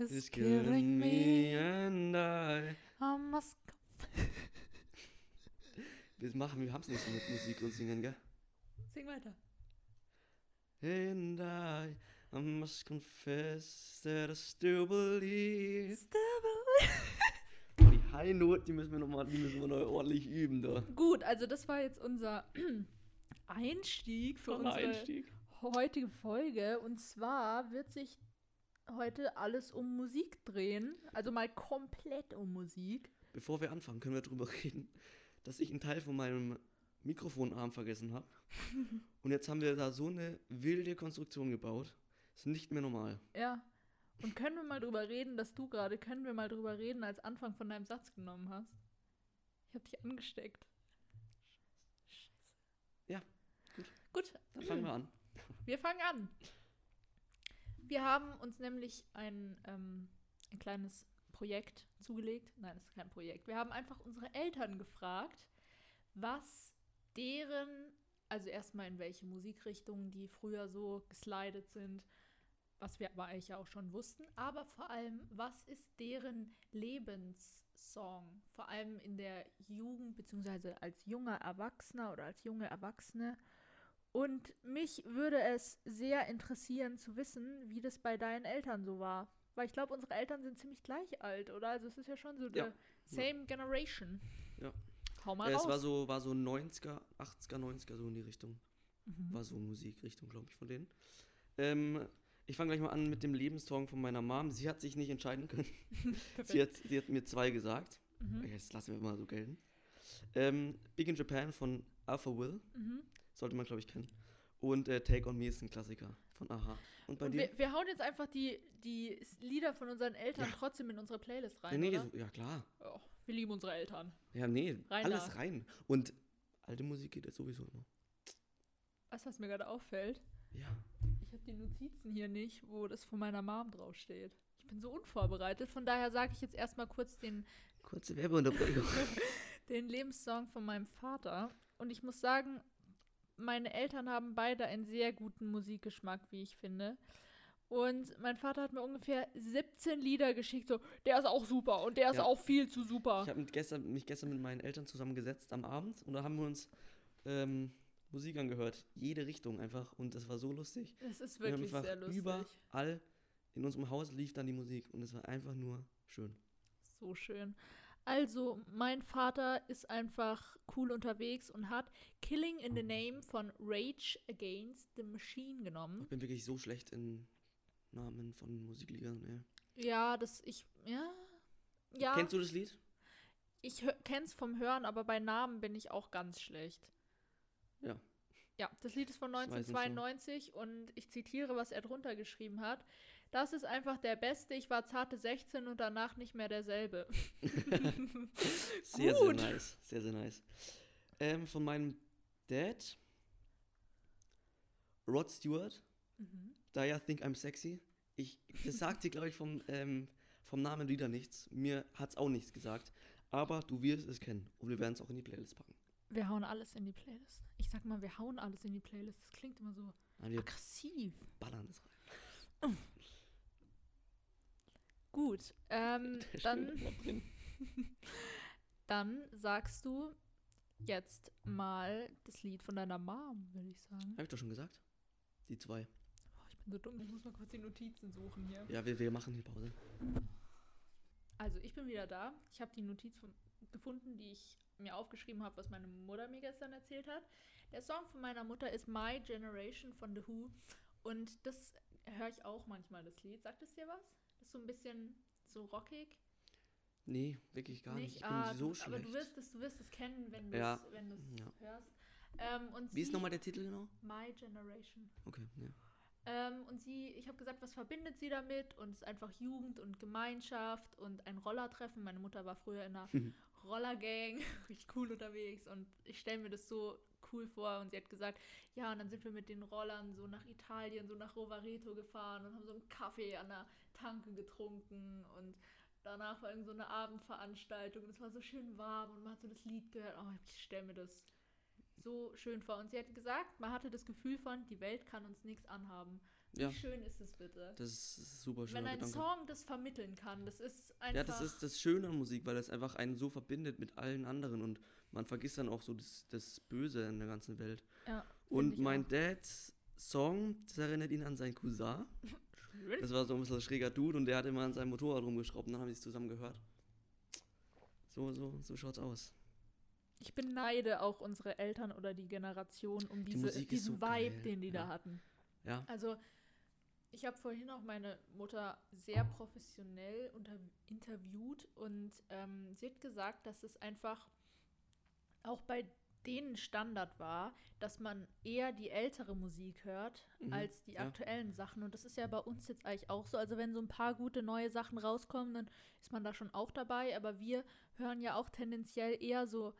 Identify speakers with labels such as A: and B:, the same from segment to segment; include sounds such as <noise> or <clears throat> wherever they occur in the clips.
A: is
B: It's
A: killing me and I.
B: I must <laughs>
A: Wir machen, wir haben es nicht so mit Musik und Singen, gell?
B: Sing weiter.
A: And I, I must confess that I still believe. Oh, <laughs> die High Note, die müssen wir noch mal, die müssen wir noch ordentlich üben da.
B: Gut, also das war jetzt unser <clears throat> Einstieg für unsere
A: Einstieg.
B: heutige Folge. Und zwar wird sich heute alles um Musik drehen. Also mal komplett um Musik.
A: Bevor wir anfangen, können wir darüber <laughs> reden, dass ich einen Teil von meinem Mikrofonarm vergessen habe. <laughs> Und jetzt haben wir da so eine wilde Konstruktion gebaut. Ist nicht mehr normal.
B: Ja. Und können wir mal drüber reden, dass du gerade, können wir mal drüber reden, als Anfang von deinem Satz genommen hast? Ich habe dich angesteckt.
A: Ja,
B: gut. Gut,
A: Dann fangen wir an.
B: wir fangen an. <laughs> Wir haben uns nämlich ein, ähm, ein kleines Projekt zugelegt. Nein, es ist kein Projekt. Wir haben einfach unsere Eltern gefragt, was deren, also erstmal in welche Musikrichtungen die früher so geslidet sind, was wir aber eigentlich auch schon wussten, aber vor allem, was ist deren Lebenssong, vor allem in der Jugend, beziehungsweise als junger Erwachsener oder als junge Erwachsene. Und mich würde es sehr interessieren zu wissen, wie das bei deinen Eltern so war. Weil ich glaube, unsere Eltern sind ziemlich gleich alt, oder? Also es ist ja schon so
A: Ja.
B: same generation.
A: Ja.
B: Hau mal
A: Äh,
B: raus.
A: es war so, war so 90er, 80er, 90er, so in die Richtung.
B: Mhm.
A: War so Musikrichtung, glaube ich, von denen. Ähm, ich fange gleich mal an mit dem Lebenssong von meiner Mom. Sie hat sich nicht entscheiden können. <laughs> <laughs> sie, hat, sie hat mir zwei gesagt.
B: Mhm.
A: Jetzt lassen wir mal so gelten. Ähm, Big in Japan von Alpha Will.
B: Mhm.
A: Sollte man, glaube ich, kennen. Und äh, Take On Me ist ein Klassiker von Aha. Und bei
B: Und
A: dir?
B: wir, wir hauen jetzt einfach die, die Lieder von unseren Eltern
A: Ja.
B: trotzdem in unsere Playlist
A: Ja,
B: rein,
A: nee,
B: oder?
A: so, ja klar.
B: Oh, wir lieben unsere Eltern.
A: Ja, nee,
B: Rein
A: alles
B: da.
A: rein. Und alte Musik geht jetzt sowieso immer.
B: Weißt du, was mir gerade auffällt?
A: Ja.
B: Ich habe die Notizen hier nicht, wo das von meiner Mom draufsteht. Ich bin so unvorbereitet, von daher sage ich jetzt erstmal kurz den,
A: Kurze Werbeunterbrechung. <laughs>
B: den Lebenssong von meinem Vater. Und ich muss sagen, meine Eltern haben beide einen sehr guten Musikgeschmack, wie ich finde. Und mein Vater hat mir ungefähr 17 Lieder geschickt, so, der ist auch super und der ist
A: Ja.
B: auch viel zu super.
A: Ich habe gestern, mich gestern mit meinen Eltern zusammengesetzt am Abend und da haben wir uns ähm, Musik angehört. Jede Richtung einfach. Und das war so lustig.
B: Es ist wirklich sehr lustig.
A: überall in unserem Haus lief dann die Musik und es war einfach nur schön.
B: So schön. Also, mein Vater ist einfach cool unterwegs und hat Killing in the Name von Rage Against the Machine genommen.
A: Ich bin wirklich so schlecht in Namen von Musikliedern. Ey.
B: Ja, das ich ja ja,
A: Kennst du das Lied?
B: ich kenn's vom Hören, aber bei Namen bin ich auch ganz schlecht.
A: Ja.
B: Ja, das Lied ist von
A: Ich weiß nicht so.
B: 1992 und ich zitiere, was er drunter geschrieben hat. Das ist einfach der Beste. Ich war zarte 16 und danach nicht mehr derselbe. <laughs> <laughs>
A: Sehr,
B: Gut.
A: sehr nice. Sehr, sehr nice. Ähm, von meinem Dad, Rod Stewart,
B: Mhm.
A: Da I Think I'm Sexy. Ich, das sagt dir, glaube ich, vom, ähm, vom Namen wieder nichts. Mir hat es auch nichts gesagt. Aber du wirst es kennen. Und wir werden es auch in die Playlist packen.
B: Wir hauen alles in die Playlist. Ich sag mal, wir hauen alles in die Playlist. Das klingt immer so
A: Nein,
B: aggressiv.
A: ballern das rein.
B: Gut, ähm, <laughs> dann, <laughs> dann sagst du jetzt mal das Lied von deiner Mom, würde ich sagen.
A: Hab ich doch schon gesagt? Die zwei.
B: Boah, ich bin so dumm, ich muss mal kurz die Notizen suchen hier.
A: Ja, wir, wir machen hier Pause.
B: Also, ich bin wieder da. Ich habe die Notiz von, gefunden, die ich mir aufgeschrieben habe, was meine Mutter mir gestern erzählt hat. Der Song von meiner Mutter ist My Generation von The Who. Und das höre ich auch manchmal, das Lied. Sagt es dir was? Ist so ein bisschen so rockig.
A: Nee, wirklich gar nicht. Ich bin
B: ah,
A: so
B: du,
A: schlecht.
B: Aber du wirst es, du wirst es kennen, wenn du
A: Ja.
B: es wenn du's
A: Ja.
B: hörst. Ähm, und
A: Wie ist
B: sie-
A: nochmal der Titel genau?
B: My Generation.
A: Okay, ja.
B: Ähm, und sie, ich habe gesagt, was verbindet sie damit? Und es ist einfach Jugend und Gemeinschaft und ein Rollertreffen. Meine Mutter war früher in einer <laughs> Rollergang, <laughs> richtig cool unterwegs. Und ich stelle mir das so cool vor. Und sie hat gesagt, ja, und dann sind wir mit den Rollern so nach Italien, so nach Rovareto gefahren und haben so einen Kaffee an der Tanke getrunken. Und danach war irgend so eine Abendveranstaltung. Und es war so schön warm und man hat so das Lied gehört. Oh, ich stelle mir das so schön vor. Und sie hat gesagt, man hatte das Gefühl von, die Welt kann uns nichts anhaben. Wie
A: Ja.
B: schön ist es bitte?
A: Das ist super schön.
B: Wenn ein Song das vermitteln kann, das ist einfach.
A: Ja, das ist das Schöne an Musik, weil es einfach einen so verbindet mit allen anderen und man vergisst dann auch so das, das Böse in der ganzen Welt.
B: Ja,
A: Und mein
B: auch.
A: Dads Song, das erinnert ihn an seinen Cousin. Das war so ein bisschen schräger Dude und der hat immer an seinem Motorrad rumgeschraubt und dann haben die es zusammen gehört. So, so, so schaut's aus.
B: Ich beneide auch unsere Eltern oder die Generation um diese,
A: ist
B: diesen
A: so
B: Vibe,
A: geil,
B: den die da
A: ja.
B: hatten.
A: Ja,
B: Also, ich habe vorhin auch meine Mutter sehr professionell unter interviewt und ähm, sie hat gesagt, dass es einfach auch bei denen Standard war, dass man eher die ältere Musik hört
A: Mhm,
B: als die
A: ja.
B: aktuellen Sachen. Und das ist ja bei uns jetzt eigentlich auch so. Also wenn so ein paar gute neue Sachen rauskommen, dann ist man da schon auch dabei. Aber wir hören ja auch tendenziell eher so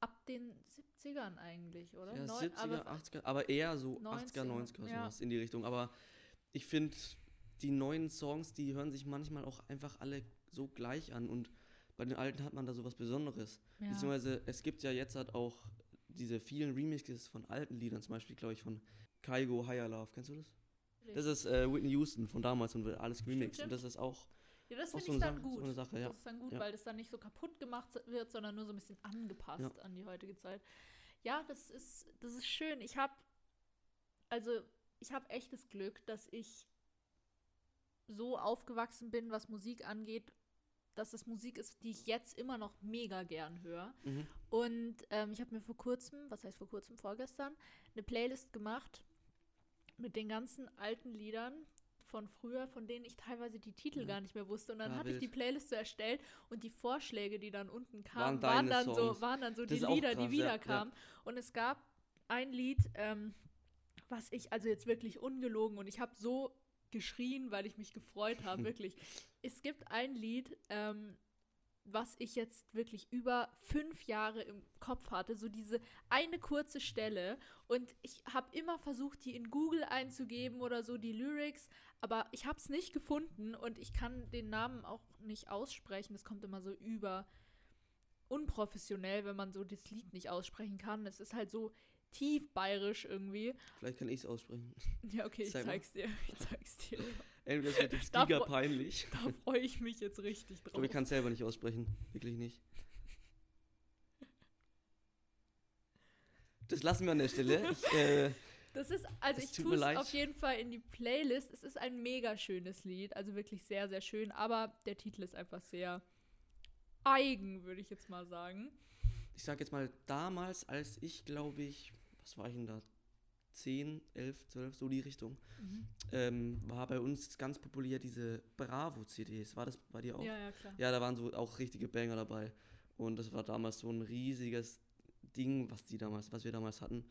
B: ab den 70ern eigentlich, oder?
A: ja
B: Neu-
A: 70er,
B: aber
A: 80er, aber eher so 80er,
B: 90er,
A: 90er,
B: ja.
A: sowas in die Richtung. Aber ich finde, die neuen Songs, die hören sich manchmal auch einfach alle so gleich an und bei den alten hat man da sowas Besonderes.
B: ja.
A: Beziehungsweise es gibt ja jetzt halt auch diese vielen Remixes von alten Liedern, zum Beispiel, glaube ich, von Kaigo Higher Love. Kennst du das? Das ist äh, Whitney Houston von damals und wird alles remixed. Und das ist auch,
B: Ja, das finde
A: so,
B: ich dann
A: Sache,
B: gut.
A: so Sache, ja.
B: Das ist dann gut,
A: Ja.
B: weil das dann nicht so kaputt gemacht wird, sondern nur so ein bisschen angepasst
A: Ja.
B: an die heutige Zeit. Ja, das ist, das ist schön. Ich habe, also ich habe echtes Glück, dass ich so aufgewachsen bin, was Musik angeht, dass es Musik ist, die ich jetzt immer noch mega gern höre.
A: Mhm.
B: Und ähm, ich habe mir vor kurzem, was heißt vor kurzem, vorgestern, eine Playlist gemacht mit den ganzen alten Liedern von früher, von denen ich teilweise die Titel
A: Ja.
B: gar nicht mehr wusste. Und dann
A: Ja,
B: hatte ich die Playlist so erstellt und die Vorschläge, die dann unten
A: Waren
B: kamen, waren,
A: deine
B: dann so, waren dann so
A: Das
B: die Lieder,
A: krass,
B: die
A: ja, ja.
B: wiederkamen. Und es gab ein Lied, ähm, was ich, also jetzt wirklich ungelogen, und ich habe so geschrien, weil ich mich gefreut habe, <laughs> wirklich. Es gibt ein Lied, ähm, was ich jetzt wirklich über fünf Jahre im Kopf hatte, so diese eine kurze Stelle. Und ich habe immer versucht, die in Google einzugeben oder so, die Lyrics, aber ich habe es nicht gefunden und ich kann den Namen auch nicht aussprechen. Das kommt immer so über unprofessionell, wenn man so das Lied nicht aussprechen kann. Es ist halt so tief bayerisch irgendwie.
A: Vielleicht kann ich es aussprechen. <laughs>
B: Ja, okay, ich
A: Zeig
B: zeig's dir. Ich zeig's dir.
A: Ey, das wird jetzt
B: Da
A: giga peinlich. <laughs>
B: Da freue ich mich jetzt richtig
A: Ich
B: drauf.
A: glaube, ich kann es selber nicht aussprechen. Wirklich nicht. Das lassen wir an der Stelle. <laughs> Ich, äh,
B: Das ist, also
A: Es
B: ich tue es auf jeden Fall in die Playlist. Es ist ein mega schönes Lied, also wirklich sehr, sehr schön. Aber der Titel ist einfach sehr eigen, würde ich jetzt mal sagen.
A: ich sag jetzt mal, damals, als ich, glaube ich, was war ich denn da? 10, 11, 12, so die Richtung, ähm, war bei uns ganz populär diese Bravo-CDs. War das bei dir auch?
B: Ja, ja, klar.
A: Ja, da waren so auch richtige Banger dabei. Und das war damals so ein riesiges Ding, was die damals, was wir damals hatten.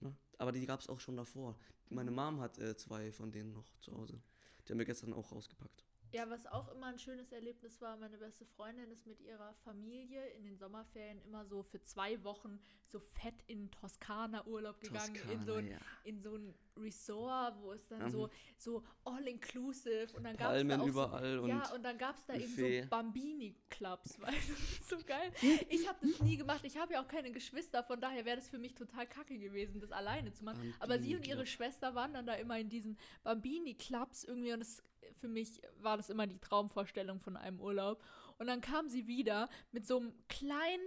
A: Ne? Aber die gab es auch schon davor. Meine Mom hat äh, zwei von denen noch zu Hause. Die haben wir gestern auch rausgepackt.
B: Ja, was auch immer ein schönes Erlebnis war, meine beste Freundin ist mit ihrer Familie in den Sommerferien immer so für zwei Wochen so fett in Toskana Urlaub gegangen, in so ein
A: ja.
B: in so ein Resort, wo es dann
A: Mhm.
B: so, so all-inclusive und dann gab es da auch
A: überall
B: so,
A: und
B: ja, und dann gab es da eben
A: Buffet.
B: so Bambini-Clubs, <laughs> weißt du, das so geil. Ich habe das nie gemacht, ich habe ja auch keine Geschwister, von daher wäre das für mich total kacke gewesen, das alleine zu machen. Aber sie und ihre. Schwester waren dann da immer in diesen Bambini-Clubs irgendwie und es, für mich war das immer die Traumvorstellung von einem Urlaub. Und dann kam sie wieder mit so einem kleinen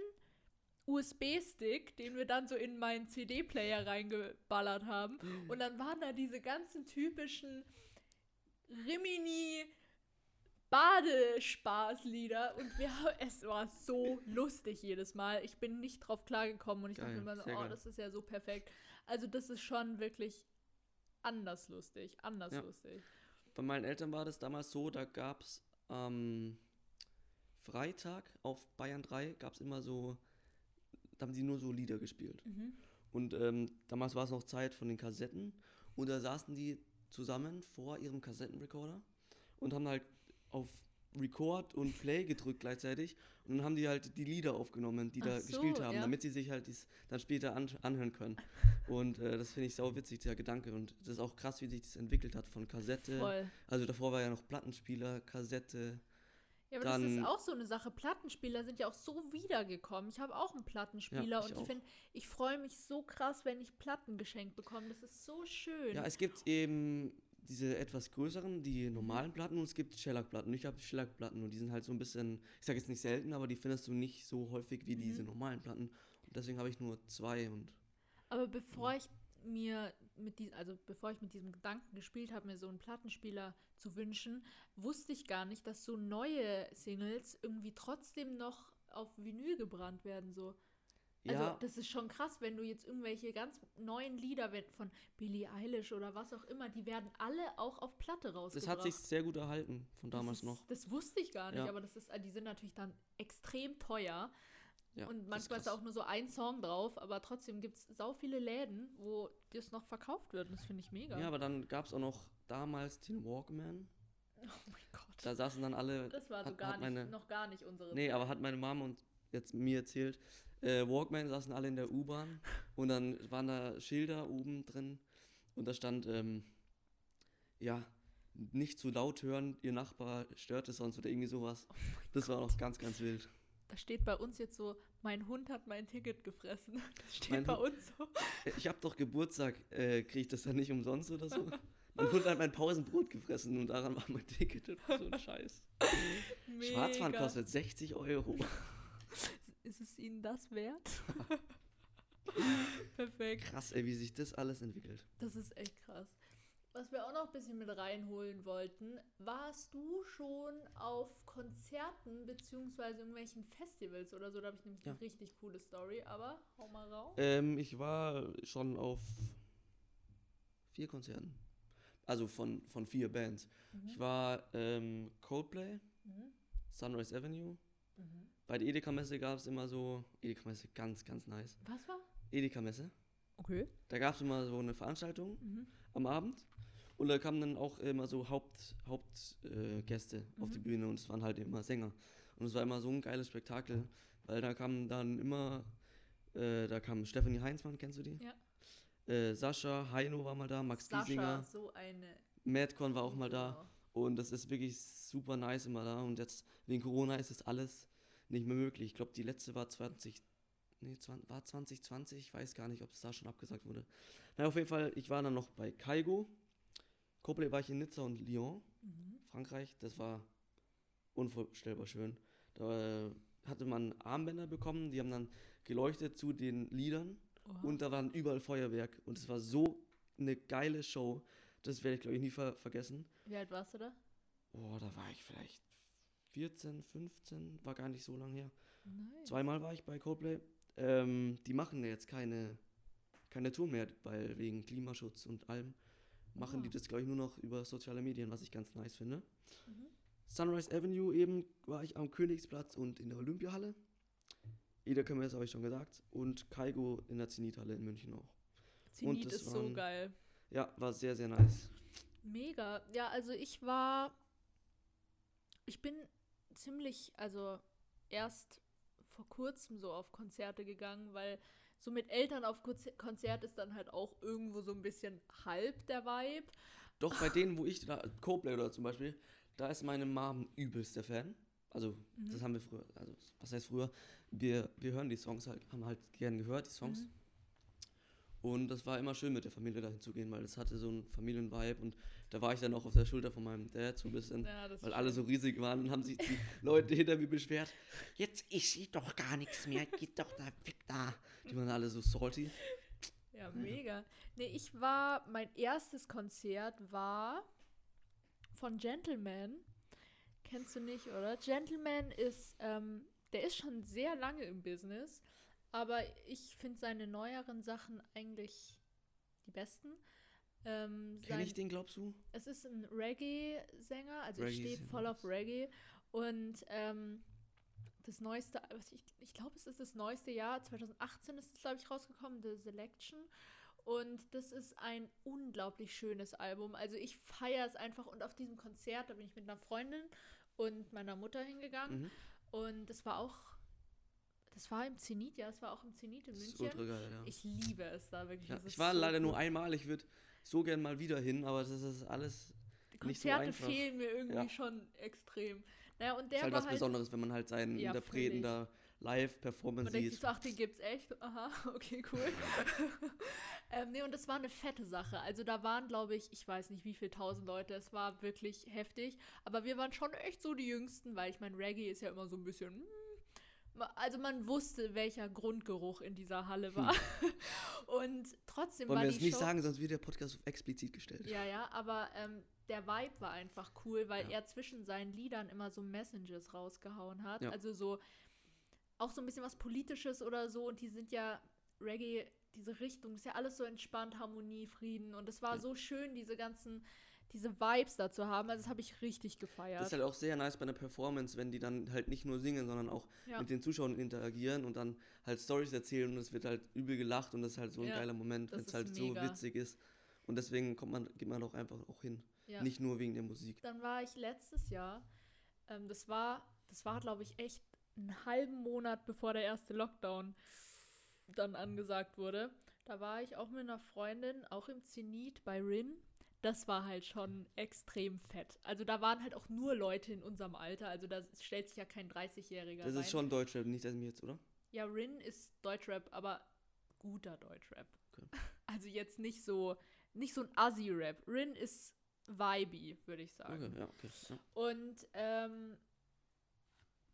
B: USB-Stick, den wir dann so in meinen CD-Player reingeballert haben. Und dann waren da diese ganzen typischen Rimini Badespaßlieder und wir, es war so lustig jedes Mal. Ich bin nicht drauf klargekommen und ich dachte
A: Geil,
B: immer so, oh,
A: geil.
B: das ist ja so perfekt. Also das ist schon wirklich anders lustig, anders
A: Ja.
B: lustig.
A: Bei meinen Eltern war das damals so, da gab es am Freitag auf Bayern 3 gab es immer so, da haben die nur so Lieder gespielt.
B: Mhm.
A: Und ähm, damals war es noch Zeit von den Kassetten und da saßen die zusammen vor ihrem Kassettenrekorder und haben halt auf Record und Play gedrückt gleichzeitig und dann haben die halt die Lieder aufgenommen, die da
B: Ach so,
A: gespielt haben,
B: ja.
A: damit sie sich halt dies dann später an, anhören können. <laughs> Und äh, das finde ich sau witzig, dieser Gedanke. Und das ist auch krass, wie sich das entwickelt hat von Kassette.
B: Voll.
A: Also davor war ja noch Plattenspieler, Kassette.
B: Ja, aber das
A: Dann-
B: ist auch so eine Sache. Plattenspieler sind ja auch so wiedergekommen. Ich habe auch einen Plattenspieler
A: Ja, ich
B: und ich finde, ich freue mich so krass, wenn ich Platten geschenkt bekomme. Das ist so schön.
A: Ja, es gibt eben diese etwas größeren, die normalen Platten und es gibt Shellac-Platten. Ich habe Shellac-Platten und die sind halt so ein bisschen, ich sage jetzt nicht selten, aber die findest du nicht so häufig wie diese
B: Mhm.
A: normalen Platten. Und deswegen habe ich nur zwei und
B: Aber bevor ich mir mit diesem, also bevor ich mit diesem Gedanken gespielt habe, mir so einen Plattenspieler zu wünschen, wusste ich gar nicht, dass so neue Singles irgendwie trotzdem noch auf Vinyl gebrannt werden. So. Also
A: ja,
B: das ist schon krass, wenn du jetzt irgendwelche ganz neuen Lieder von Billie Eilish oder was auch immer, die werden alle auch auf Platte
A: das
B: rausgebracht.
A: hat sich sehr gut erhalten von
B: Das
A: damals
B: ist,
A: noch.
B: Das wusste ich gar nicht,
A: Ja.
B: aber das ist, die sind natürlich dann extrem teuer.
A: Ja,
B: und manchmal ist,
A: krass.
B: auch nur so ein Song drauf, aber trotzdem gibt es sau viele Läden, wo das noch verkauft wird. Und das finde ich mega.
A: Ja, aber dann gab es auch noch damals den Walkman.
B: oh mein Gott.
A: Da saßen dann alle.
B: das war so
A: hat-
B: gar
A: hat
B: nicht,
A: meine-
B: noch gar nicht unsere.
A: Nee, aber hat meine Mama und jetzt mir erzählt, äh, Walkman saßen alle in der U-Bahn <laughs> und dann waren da Schilder oben drin und da stand, ähm, ja, nicht zu laut hören, ihr Nachbar stört es sonst oder irgendwie sowas. das war auch ganz, ganz wild.
B: Da steht bei uns jetzt so, mein Hund hat mein Ticket gefressen. <laughs> Das steht
A: Mein
B: bei
A: Hund-
B: uns so.
A: Äh, Ich hab doch Geburtstag, äh, kriege ich das dann nicht umsonst oder so? <laughs> Mein Hund hat mein Pausenbrot gefressen und daran war mein Ticket oder so ein Scheiß. Schwarzfahren
B: Mega.
A: kostet 60 Euro. <laughs>
B: Ist es Ihnen das wert? Perfekt.
A: Krass, ey, wie sich das alles entwickelt.
B: Das ist echt krass. Was wir auch noch ein bisschen mit reinholen wollten, warst du schon auf Konzerten beziehungsweise irgendwelchen Festivals oder so? Da habe ich nämlich eine
A: Ja.
B: richtig coole Story, aber hau mal raus.
A: Ähm, ich war schon auf vier Konzerten. Also von, von vier Bands. Ich war ähm, Coldplay,
B: Mhm.
A: Sunrise Avenue.
B: Mhm.
A: Bei der Edeka-Messe gab es immer so, Edeka-Messe, ganz, ganz nice.
B: Was war?
A: Edeka-Messe.
B: Okay.
A: Da gab es immer so eine Veranstaltung
B: Mhm.
A: Am Abend. Und da kamen dann auch immer so Haupt, Hauptgäste äh, Gäste auf die
B: Mhm.
A: Bühne und es waren halt immer Sänger. Und es war immer so ein geiles Spektakel, weil da kamen dann immer, äh, da kam Stephanie Heinzmann, kennst du die?
B: Ja.
A: Äh, Sascha, Heino war mal da, Max
B: Sascha,
A: Giesinger,
B: so eine.
A: Madcon war auch mal da.
B: Wow.
A: Und das ist wirklich super nice immer da. Und jetzt wegen Corona ist das alles nicht mehr möglich. Ich glaube, die letzte war 20, nee, 20, war 2020. Ich weiß gar nicht, ob es da schon abgesagt wurde. Na, auf jeden Fall, ich war dann noch bei Kaigo. Copley war ich in Nizza und Lyon,
B: Mhm.
A: Frankreich. Das war unvorstellbar schön. Da äh, hatte man Armbänder bekommen, die haben dann geleuchtet zu den Liedern.
B: Oha.
A: Und da waren überall Feuerwerk. Und es war so eine geile Show. Das werde ich, glaube ich, nie ver vergessen.
B: Wie alt warst du da?
A: Oh, da war ich vielleicht 14, 15, war gar nicht so lange her.
B: Nein.
A: Zweimal war ich bei Coldplay. Ähm, die machen jetzt keine, keine Tour mehr, weil wegen Klimaschutz und allem machen die
B: Ah.
A: das, glaube ich, nur noch über soziale Medien, was ich ganz nice finde.
B: Mhm.
A: Sunrise Avenue eben war ich am Königsplatz und in der Olympiahalle. Edeka das habe ich schon gesagt. Und Kaigo in der Zenithalle in München auch.
B: Zenit ist so
A: waren-
B: geil.
A: Ja, war sehr, sehr nice.
B: Mega. Ja, also ich war. Ich bin ziemlich, also erst vor kurzem so auf Konzerte gegangen, weil so mit Eltern auf Konzer- Konzert ist dann halt auch irgendwo so ein bisschen halb der Vibe.
A: Doch bei <laughs> denen, wo ich da, Coldplay oder zum Beispiel, da ist meine Mom übelster Fan. Also,
B: Mhm.
A: das haben wir früher, also, was heißt früher? Wir, wir hören die Songs halt, haben halt gern gehört, die Songs.
B: Mhm.
A: Und das war immer schön, mit der Familie dahin zu gehen, weil das hatte so einen Familienvibe und da war ich dann auch auf der Schulter von meinem Dad so ein bisschen,
B: Ja,
A: weil alle so riesig waren und haben sich die Leute hinter mir beschwert. Jetzt ist sie doch gar nichts mehr, geht doch da weg da. Die waren alle so salty.
B: Ja, mega. Nee, ich war, mein erstes Konzert war von Gentleman. Kennst du nicht, oder? Gentleman ist, ähm, der ist schon sehr lange im Business, aber ich finde seine neueren Sachen eigentlich die besten. Ähm,
A: Kenn ich den, glaubst du?
B: es ist ein Reggae-Sänger, also ich stehe voll auf. Reggae. Und ähm, das neueste, was ich, ich glaube, es ist das neueste Jahr, 2018 ist es, glaube ich, rausgekommen, The Selection. Und das ist ein unglaublich schönes Album. Also ich feiere es einfach. Und auf diesem Konzert, da bin ich mit einer Freundin und meiner Mutter hingegangen.
A: Mhm.
B: Und das war auch, das war im Zenit, ja, das war auch im Zenit in
A: Das ist
B: München.
A: ultra geil, ja.
B: Ich liebe es da wirklich.
A: ja ich war
B: so
A: leider nur
B: cool.
A: einmal, ich würde so gern mal wieder hin, aber das ist alles
B: Die
A: nicht so
B: Konzerte
A: einfach.
B: fehlen mir irgendwie
A: Ja.
B: schon extrem. Naja, und der
A: ist halt
B: war
A: was
B: halt,
A: Besonderes, wenn man halt seinen
B: Ja,
A: Interpreten da live performen
B: Man denkt
A: sieht.
B: so, ach, den gibt's echt. Aha, <laughs> okay, cool. <laughs> ähm, nee, und das war eine fette Sache. Also da waren, glaube ich, ich weiß nicht wie viel tausend Leute, es war wirklich heftig. Aber wir waren schon echt so die Jüngsten, weil ich meine, Reggae ist ja immer so ein bisschen. Hm, Also man wusste, welcher Grundgeruch in dieser Halle war. <laughs> Und trotzdem
A: Wollen
B: war
A: wir
B: die
A: es nicht
B: Show,
A: sagen, sonst wird der Podcast auf explizit gestellt.
B: Ja, ja, aber ähm, der Vibe war einfach cool, weil
A: Ja.
B: er zwischen seinen Liedern immer so Messages rausgehauen hat.
A: Ja.
B: Also so auch so ein bisschen was Politisches oder so. Und die sind ja Reggae, diese Richtung, ist ja alles so entspannt, Harmonie, Frieden. Und es war
A: Ja.
B: so schön, diese ganzen, diese Vibes da zu haben. Also das habe ich richtig gefeiert.
A: Das ist halt auch sehr nice bei einer Performance, wenn die dann halt nicht nur singen, sondern auch
B: Ja.
A: mit den Zuschauern interagieren und dann halt Stories erzählen und es wird halt übel gelacht und das ist halt so ein
B: Ja,
A: geiler Moment, wenn es halt so
B: mega.
A: witzig ist. Und deswegen kommt man, geht man auch einfach auch hin.
B: ja.
A: Nicht nur wegen der Musik.
B: Dann war ich letztes Jahr, ähm, das war, das war, glaube ich, echt einen halben Monat bevor der erste Lockdown dann angesagt wurde. Da war ich auch mit einer Freundin, auch im Zenit bei Rin. Das war halt schon extrem fett. Also da waren halt auch nur Leute in unserem Alter. Also da stellt sich ja kein 30-Jähriger
A: Das
B: rein.
A: ist schon Deutschrap, nicht das mir jetzt, oder?
B: Ja, Rin ist Deutschrap, aber guter Deutschrap.
A: Okay. <laughs>
B: Also jetzt nicht so, nicht so ein Assi-Rap. Rin ist vibey, würde ich sagen.
A: Okay, ja, okay. Ja.
B: Und ähm,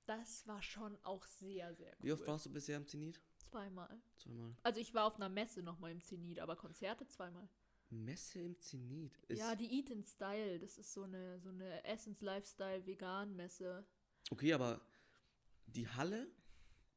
B: das war schon auch sehr, sehr cool.
A: Wie oft warst du bisher im Zenit?
B: Zweimal.
A: Zweimal.
B: Also ich war auf einer Messe nochmal im Zenit, aber Konzerte zweimal.
A: Messe im Zenit. Ist,
B: ja, die Eat in Style, das ist so eine, so eine Essence-Lifestyle-Vegan-Messe.
A: Okay, aber die Halle,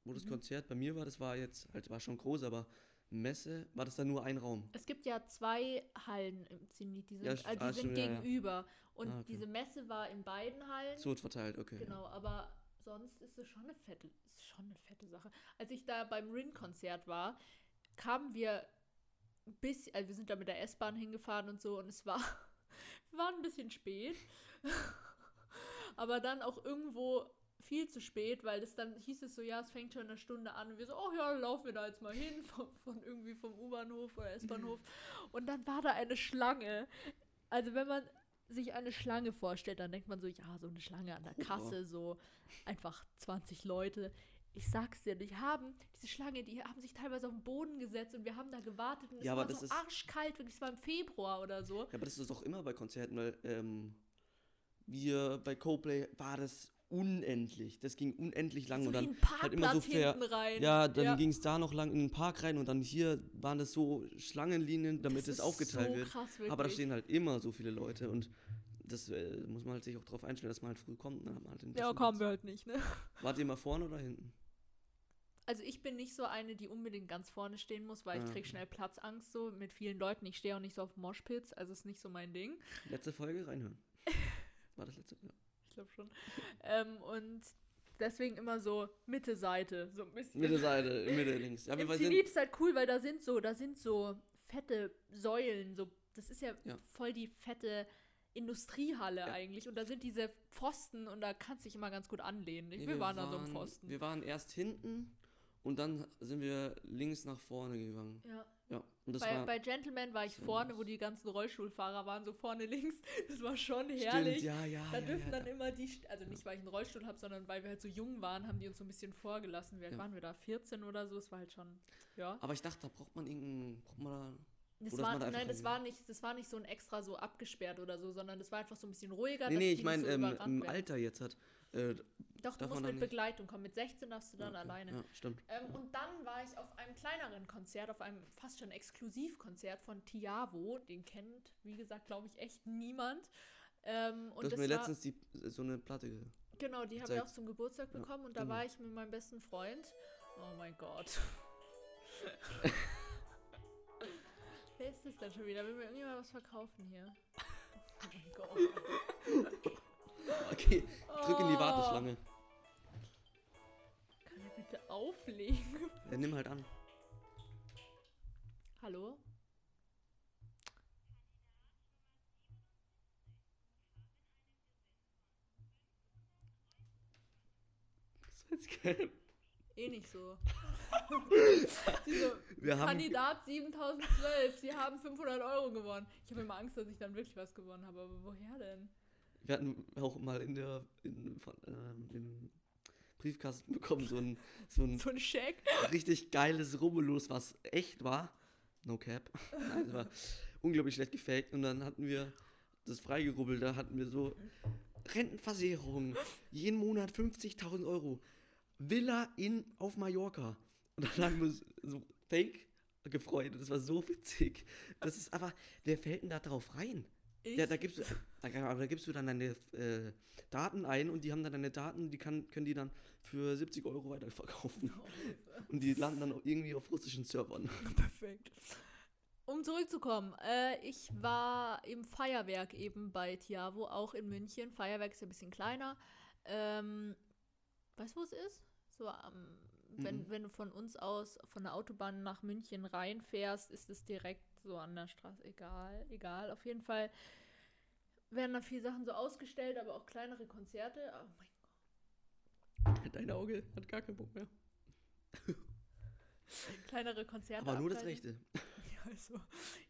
A: wo das
B: Mhm.
A: Konzert bei mir war, das war jetzt, halt war schon groß, aber Messe, war das dann nur ein Raum?
B: Es gibt ja zwei Hallen im Zenit, die sind,
A: Ja,
B: äh, die
A: ah,
B: sind
A: stimmt, ja, ja.
B: gegenüber. Und
A: Ah, okay.
B: diese Messe war in beiden Hallen.
A: So verteilt, okay. ja.
B: Genau, aber sonst ist es schon eine fette, ist schon eine fette Sache. Als ich da beim Rin-Konzert war, kamen wir bis, also wir sind da mit der S-Bahn hingefahren und so und es war, <laughs> wir waren ein bisschen spät. <laughs> aber dann auch irgendwo viel zu spät, weil es dann hieß es so, ja, es fängt schon eine Stunde an und wir so, oh ja, laufen wir da jetzt mal hin <laughs> von, von irgendwie vom U-Bahnhof oder S-Bahnhof und dann war da eine Schlange. Also wenn man sich eine Schlange vorstellt, dann denkt man so, ja, so eine Schlange an der. Kasse, so einfach 20 Leute. Ich sag's dir, die haben, diese Schlange, die haben sich teilweise auf den Boden gesetzt und wir haben da gewartet und es
A: Ja,
B: war so arschkalt, wirklich, es war im Februar oder so.
A: Ja, aber das ist doch immer bei Konzerten, weil ähm, wir bei Coldplay war das unendlich. Das ging unendlich lang
B: so
A: und dann halt immer so fair- ja, dann
B: Ja.
A: ging es da noch lang in den Park rein und dann hier waren das so Schlangenlinien, damit es aufgeteilt
B: so
A: wird.
B: Krass, wirklich.
A: Aber da stehen halt immer so viele Leute und das äh, muss man halt sich auch drauf einstellen, dass man halt früh kommt. Man halt
B: ja, kommen wir halt nicht, ne?
A: Wart ihr mal vorne oder hinten?
B: Also ich bin nicht so eine, die unbedingt ganz vorne stehen muss, weil ich krieg schnell Platzangst so mit vielen Leuten. Ich stehe auch nicht so auf Moshpits, also ist nicht so mein Ding.
A: Letzte Folge reinhören. <laughs> War das letzte? Ja.
B: Ich glaube schon. ähm, und deswegen immer so Mitte Seite, so ein bisschen.
A: Mitte Seite, <laughs> Mitte links. Ja, wir
B: Im Zenit ist halt cool, weil da sind so, da sind so fette Säulen, so das ist ja,
A: Ja.
B: voll die fette Industriehalle
A: Ja.
B: eigentlich und da sind diese Pfosten und da kannst du dich immer ganz gut anlehnen.
A: nee,
B: wir, waren da so am Pfosten.
A: Wir waren erst hinten und dann sind wir links nach vorne gegangen.
B: ja.
A: Ja, und das
B: Bei,
A: war
B: bei Gentleman war ich vorne, wo die ganzen Rollstuhlfahrer waren, so vorne links. <laughs> Das war schon
A: Stimmt,
B: herrlich.
A: ja, ja,
B: Da
A: ja,
B: dürfen
A: ja,
B: dann immer die, also nicht weil ich einen Rollstuhl habe, sondern weil wir halt so jung waren, haben die uns so ein bisschen vorgelassen. Wie alt waren wir da? 14 oder so? Es war halt schon, ja.
A: Aber ich dachte, da braucht man irgendeinen, braucht man
B: Das
A: Oder ist
B: war,
A: da
B: nein, das war, nicht, das war nicht so ein extra so abgesperrt oder so, sondern das war einfach so ein bisschen ruhiger.
A: da. Nee, nee, ich meine ähm, im. Alter jetzt hat. Äh,
B: Doch, du musst mit? Begleitung kommen. Mit 16 darfst du dann
A: okay,
B: alleine.
A: Ja, stimmt.
B: Ähm, und dann war ich auf einem kleineren Konzert, auf einem fast schon Exklusivkonzert von Tiavo. Den kennt, wie gesagt, glaube ich, echt niemand. Ähm, und
A: Du hast mir letztens die, so eine Platte ge
B: Genau, die habe ich auch zum Geburtstag bekommen und da
A: genau.
B: war ich mit meinem besten Freund. Oh mein Gott. <laughs> Wer ist das denn schon wieder? Will mir irgendjemand was verkaufen hier? Oh mein Gott. <laughs>
A: Okay, drück in die. Warteschlange.
B: Kann er bitte auflegen?
A: Ja, nimm halt an.
B: Hallo?
A: Das ist geil.
B: Eh nicht so. <laughs> So,
A: Wir haben,
B: Kandidat 7012, Sie haben 500 Euro gewonnen. Ich habe immer Angst, dass ich dann wirklich was gewonnen habe, aber woher denn?
A: Wir hatten auch mal in der, in, ähm, im Briefkasten bekommen so ein, so ein
B: So ein Scheck.
A: richtig geiles Rubbellos, was echt war. No cap. Nein, war unglaublich schlecht gefaked. Und dann hatten wir das freigerubbelt, da hatten wir so Rentenversicherung, jeden Monat 50.000 Euro, Villa in auf Mallorca. Und dann haben wir so- fake gefreut. Und das war so witzig. Das ist einfach, wer fällt denn da drauf rein?
B: Ich,
A: Ja, da gibst du, da, aber da gibst du dann deine äh, Daten ein und die haben dann deine Daten, die kann, können die dann für 70 Euro weiterverkaufen. <laughs> <laughs> Und die landen dann auch irgendwie auf russischen Servern. <laughs>
B: Perfekt. Um zurückzukommen, äh, ich war im Feuerwerk eben bei Tiavo, auch in München. Feuerwerk ist ja ein bisschen kleiner. Ähm, weißt du, wo es ist? So am, wenn,
A: Mhm.
B: wenn du von uns aus von der Autobahn nach München reinfährst, ist es direkt so an der Straße. Egal, egal. Auf jeden Fall werden da viele Sachen so ausgestellt, aber auch kleinere Konzerte. Oh mein
A: Dein Auge hat gar keinen Bock mehr.
B: Gott, <laughs> kleinere Konzerte.
A: Aber nur das. Rechte. <laughs>
B: Ja, also,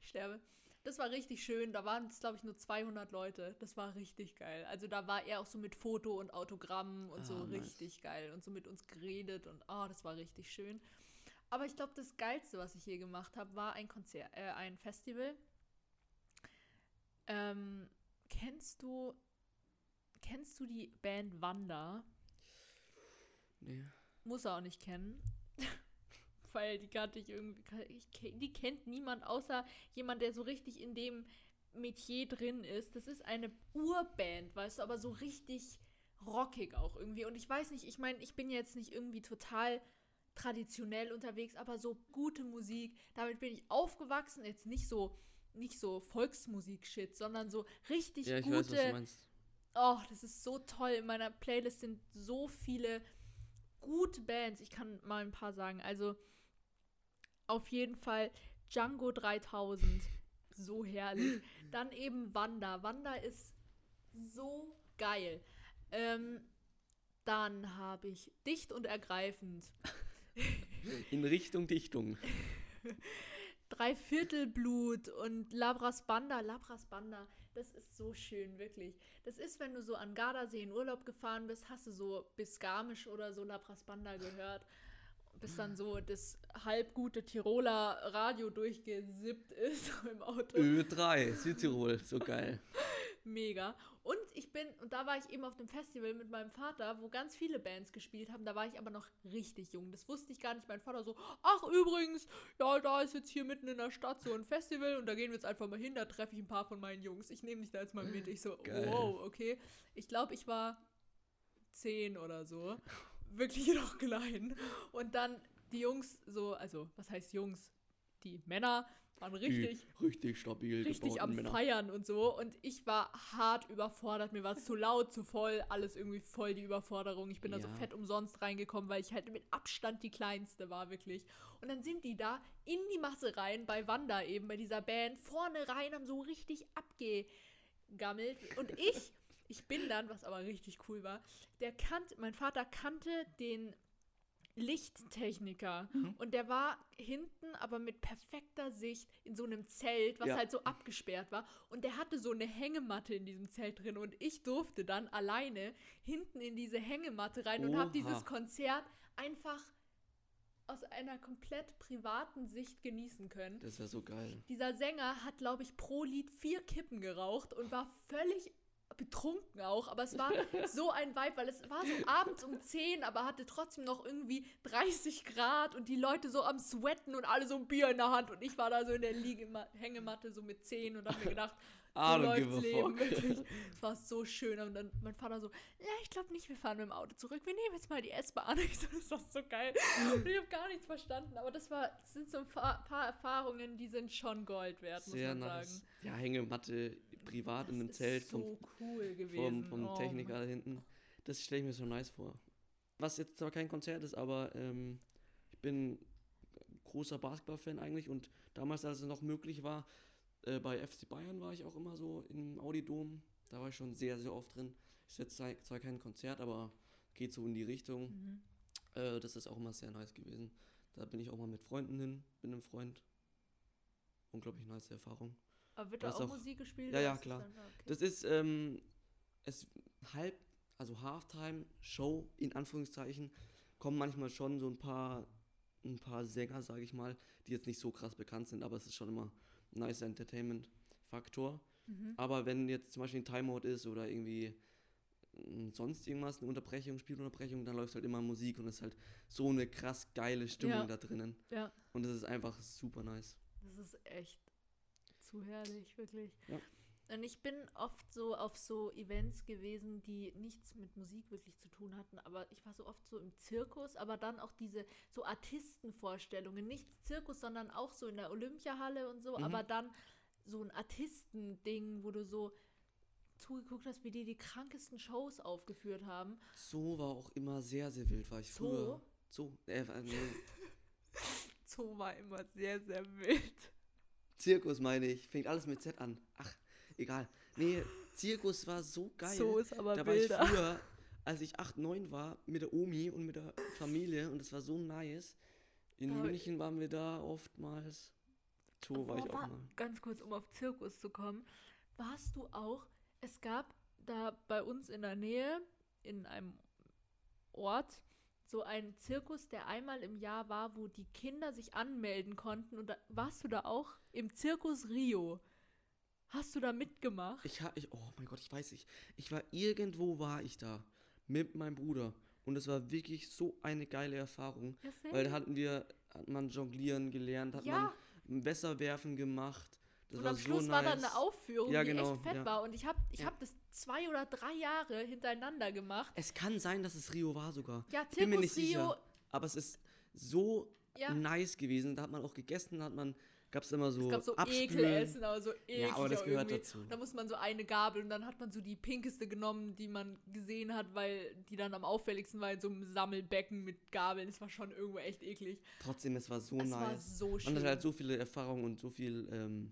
B: ich sterbe. Das war richtig schön. Da waren es, glaube ich, nur 200 Leute. Das war richtig geil. Also da war er auch so mit Foto und Autogramm und so
A: Ah, nice.
B: richtig geil. Und so mit uns geredet und oh, das war richtig schön. Aber ich glaube, das Geilste, was ich je gemacht habe, war ein Konzert, äh, ein Festival. Ähm, kennst du, kennst du die Band Wanda?
A: Nee.
B: Muss er auch nicht kennen. <laughs> Weil die kannte ich irgendwie. Ich, die kennt niemand außer jemand, der so richtig in dem Metier drin ist. Das ist eine Urband, weißt du, aber so richtig rockig auch irgendwie. Und ich weiß nicht, ich meine, ich bin jetzt nicht irgendwie total traditionell unterwegs, aber so gute Musik, damit bin ich aufgewachsen. Jetzt nicht so, nicht so Volksmusik-Shit, sondern so richtig
A: Ja, ich
B: gute.
A: weiß, was du meinst.
B: Oh, das ist so toll. In meiner Playlist sind so viele gute Bands. Ich kann mal ein paar sagen. Also auf jeden Fall Django 3000. So herrlich. Dann eben Wanda. Wanda ist so geil. Ähm, dann habe ich Dicht und Ergreifend.
A: In Richtung Dichtung.
B: Dreiviertelblut und Labras Banda. Labras Banda, das ist so schön, wirklich. Das ist, wenn du so an Gardasee in Urlaub gefahren bist, hast du so bis Garmisch oder so Labras Banda gehört. Bis dann so das halbgute Tiroler Radio durchgesippt ist <laughs> im Auto.
A: Ö3, Südtirol, so geil.
B: Mega. Und ich bin, und da war ich eben auf dem Festival mit meinem Vater, wo ganz viele Bands gespielt haben. Da war ich aber noch richtig jung. Das wusste ich gar nicht. Mein Vater so, ach übrigens, ja, da ist jetzt hier mitten in der Stadt so ein Festival und da gehen wir jetzt einfach mal hin. Da treffe ich ein paar von meinen Jungs. Ich nehme dich da jetzt mal mit. Ich so, <laughs>
A: Geil.
B: wow, okay. Ich glaube, ich war zehn oder so. Wirklich <laughs> noch klein. Und dann die Jungs so, also, was heißt Jungs? Die Männer waren richtig
A: Die richtig stabil
B: richtig am
A: Männer.
B: Feiern und so. Und ich war hart überfordert. Mir war es zu laut, zu voll, alles irgendwie voll die Überforderung. Ich bin da so
A: Ja.
B: fett umsonst reingekommen, weil ich halt mit Abstand die kleinste war, wirklich. Und dann sind die da in die Masse rein, bei Wanda eben, bei dieser Band, vorne rein, haben so richtig abgegammelt. Und ich, ich bin dann, was aber richtig cool war, der kannte, mein Vater kannte den Lichttechniker
A: Mhm.
B: und der war hinten aber mit perfekter Sicht in so einem Zelt, was
A: Ja.
B: halt so abgesperrt war und der hatte so eine Hängematte in diesem Zelt drin und ich durfte dann alleine hinten in diese Hängematte rein und habe
A: Oha.
B: dieses Konzert einfach aus einer komplett privaten Sicht genießen können.
A: Das wäre so geil.
B: Dieser Sänger hat, glaube ich, pro Lied vier Kippen geraucht und war völlig betrunken auch, aber es war <laughs> so ein Vibe, weil es war so abends um 10, aber hatte trotzdem noch irgendwie 30 Grad und die Leute so am Sweaten und alle so ein Bier in der Hand und ich war da so in der Liegema Hängematte so mit 10 und hab mir gedacht, so
A: give
B: läuft's Leben, wirklich. Es war so schön und dann mein Vater so, ja, ich glaube nicht, wir fahren mit dem Auto zurück, wir nehmen jetzt mal die S-Bahn. <laughs> Ich so, das ist so geil. Und ich habe gar nichts verstanden, aber das war, das sind so ein paar, paar Erfahrungen, die sind schon Gold wert, muss
A: Sehr
B: man
A: nice.
B: sagen.
A: Ja, Hängematte privat in einem
B: Das
A: Zelt
B: ist
A: vom,
B: so cool
A: vom, vom
B: Oh
A: Techniker
B: Mann.
A: da hinten. Das stelle ich mir so nice vor. Was jetzt zwar kein Konzert ist, aber ähm, ich bin großer Basketball-Fan eigentlich und damals, als es noch möglich war, äh, bei FC Bayern war ich auch immer so im Audi-Dom. Da war ich schon sehr, sehr oft drin. Ist jetzt zwar zwar kein Konzert, aber geht so in die Richtung.
B: Mhm.
A: Äh, das ist auch immer sehr nice gewesen. Da bin ich auch mal mit Freunden hin, bin einem Freund. Unglaublich nice Erfahrung.
B: Aber wird
A: Da
B: auch,
A: auch-
B: Musik gespielt?
A: Ja, ja,
B: das
A: klar.
B: dann- okay.
A: Das ist, ähm, es halb, also Halftime, Show in Anführungszeichen, kommen manchmal schon so ein paar, ein paar Sänger, sage ich mal, die jetzt nicht so krass bekannt sind, aber es ist schon immer ein nice Entertainment-Faktor.
B: Mhm.
A: Aber wenn jetzt zum Beispiel ein Timeout ist oder irgendwie mm, sonst irgendwas, eine Unterbrechung, Spielunterbrechung, dann läuft halt immer Musik und es ist halt so eine krass geile Stimmung
B: Ja.
A: da drinnen.
B: Ja,
A: Und es ist einfach super nice.
B: das ist echt zu herrlich, wirklich.
A: Ja.
B: Und ich bin oft so auf so Events gewesen, die nichts mit Musik wirklich zu tun hatten, aber ich war so oft so im Zirkus, aber dann auch diese so Artistenvorstellungen, nicht Zirkus, sondern auch so in der Olympiahalle und so,
A: Mhm.
B: aber dann so ein Artistending, wo du so zugeguckt hast, wie die die krankesten Shows aufgeführt haben.
A: Zoo war auch immer sehr, sehr wild, war ich
B: Zoo?
A: früher. Zoo? Äh, äh.
B: Zoo <laughs> war immer sehr, sehr wild.
A: Zirkus meine ich. Fängt alles mit Z an. Ach, egal. Nee, Zirkus war so geil.
B: Zoo ist aber
A: da war ich früher, als ich 8, 9 war, mit der Omi und mit der Familie und es war so nice. In
B: Da-
A: München waren wir da oftmals. Zoo war ich auch mal.
B: Ganz kurz, um auf Zirkus zu kommen. Warst du auch, es gab da bei uns in der Nähe, in einem Ort, so einen Zirkus, der einmal im Jahr war, wo die Kinder sich anmelden konnten. Und da, warst du da auch im Zirkus Rio? Hast du da mitgemacht?
A: Ich, ha- ich, oh mein Gott, ich weiß nicht. Ich war irgendwo, war ich da. Mit meinem Bruder. Und es war wirklich so eine geile Erfahrung.
B: Ja,
A: Weil da hatten wir, hat man jonglieren gelernt, hat
B: ja,
A: man Wässerwerfen gemacht. Das
B: und
A: war
B: am
A: so
B: Schluss
A: nice.
B: war dann eine Aufführung,
A: Ja,
B: die
A: genau,
B: echt fett
A: ja.
B: war. Und ich habe ich
A: Ja.
B: hab das zwei oder drei Jahre hintereinander gemacht.
A: Es kann sein, dass es Rio war sogar.
B: Ja,
A: Bin mir
B: Zirkus
A: nicht
B: Rio,
A: sicher. Aber es ist so
B: ja.
A: nice gewesen. Da hat man auch gegessen, da hat man, gab es immer so
B: Es gab so. Ekelessen, aber so eklig
A: Ja, aber das gehört
B: irgendwie.
A: dazu.
B: Da muss man so eine Gabel und dann hat man so die pinkeste genommen, die man gesehen hat, weil die dann am auffälligsten war in so einem Sammelbecken mit Gabeln. Das war schon irgendwo echt eklig.
A: Trotzdem, es war so
B: Es war
A: nice.
B: so schön.
A: Man hat halt so viele Erfahrungen und so viel, ähm,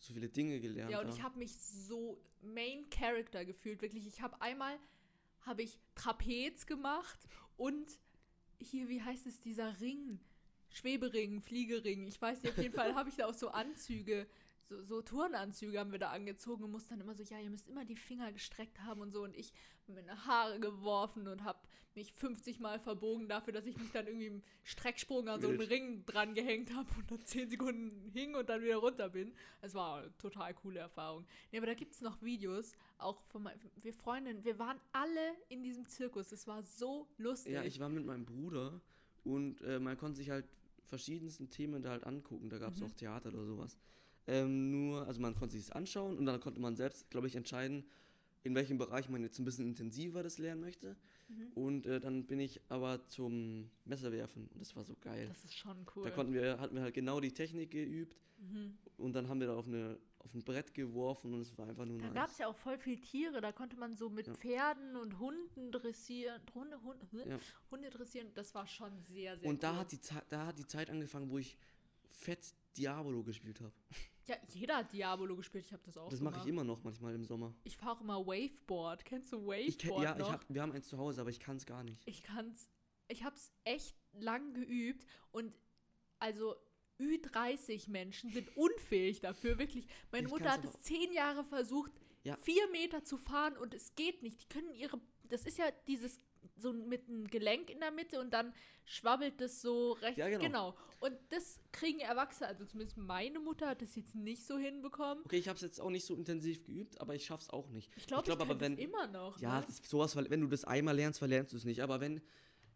A: so viele Dinge gelernt.
B: ja, und
A: da.
B: ich habe mich so Main Character gefühlt, wirklich. Ich habe einmal habe ich Trapez gemacht und hier, wie heißt es, dieser Ring? Schwebering, Fliegering. Ich weiß nicht, auf jeden Fall <laughs> habe ich da auch so Anzüge, so, so Turnanzüge haben wir da angezogen und mussten dann immer so, ja, ihr müsst immer die Finger gestreckt haben und so. Und ich habe meine Haare geworfen und habe mich 50 Mal verbogen dafür, dass ich mich dann irgendwie im Strecksprung an so einen. Ring dran gehängt habe und dann 10 Sekunden hing und dann wieder runter bin. Es war eine total coole Erfahrung. Nee, aber da gibt es noch Videos, auch von meinen, wir Freundinnen, wir waren alle in diesem Zirkus. Es war so lustig.
A: Ja, ich war mit meinem Bruder und äh, man konnte sich halt verschiedensten Themen da halt angucken. Da gab es
B: Mhm.
A: auch Theater oder sowas. Ähm, nur, also man konnte sich das anschauen und dann konnte man selbst, glaube ich, entscheiden, in welchem Bereich man jetzt ein bisschen intensiver das lernen möchte.
B: Mhm.
A: Und äh, dann bin ich aber zum Messerwerfen und das war so geil.
B: Das ist schon cool.
A: Da konnten wir, hatten wir halt genau die Technik geübt
B: mhm.
A: und dann haben wir da auf, eine, auf ein Brett geworfen und es war einfach nur
B: Da
A: nice.
B: gab es ja auch voll viel Tiere, da konnte man so mit
A: Ja.
B: Pferden und Hunden dressieren, Hunde, Hunde,
A: Ja.
B: Hunde dressieren, das war schon sehr, sehr
A: Und da
B: cool.
A: hat, die Zeit, da hat die Zeit angefangen, wo ich fett Diabolo gespielt habe.
B: Ja, jeder hat Diabolo gespielt, ich habe das auch
A: Das mache ich immer noch manchmal im Sommer.
B: Ich fahre auch immer Waveboard. Kennst du Waveboard
A: Ich kenn, ja,
B: noch?
A: ich hab, wir haben eins zu Hause, aber ich kann es gar nicht.
B: Ich kann's. Ich hab's echt lang geübt und also Ü30 Menschen sind <laughs> unfähig dafür, wirklich. Meine
A: Ich
B: Mutter hat es zehn Jahre versucht,
A: Ja.
B: vier Meter zu fahren und es geht nicht. Die können ihre, das ist ja dieses so mit einem Gelenk in der Mitte und dann schwabbelt das so rechts.
A: Ja, genau.
B: Und das kriegen Erwachsene, also zumindest meine Mutter hat das jetzt nicht so hinbekommen.
A: Okay, ich habe es jetzt auch nicht so intensiv geübt, aber ich schaff's auch nicht.
B: Ich glaube, ich,
A: glaub
B: glaub,
A: aber, wenn-
B: immer noch.
A: Ja,
B: ne?
A: sowas, wenn du das einmal lernst, verlernst du es nicht. Aber wenn,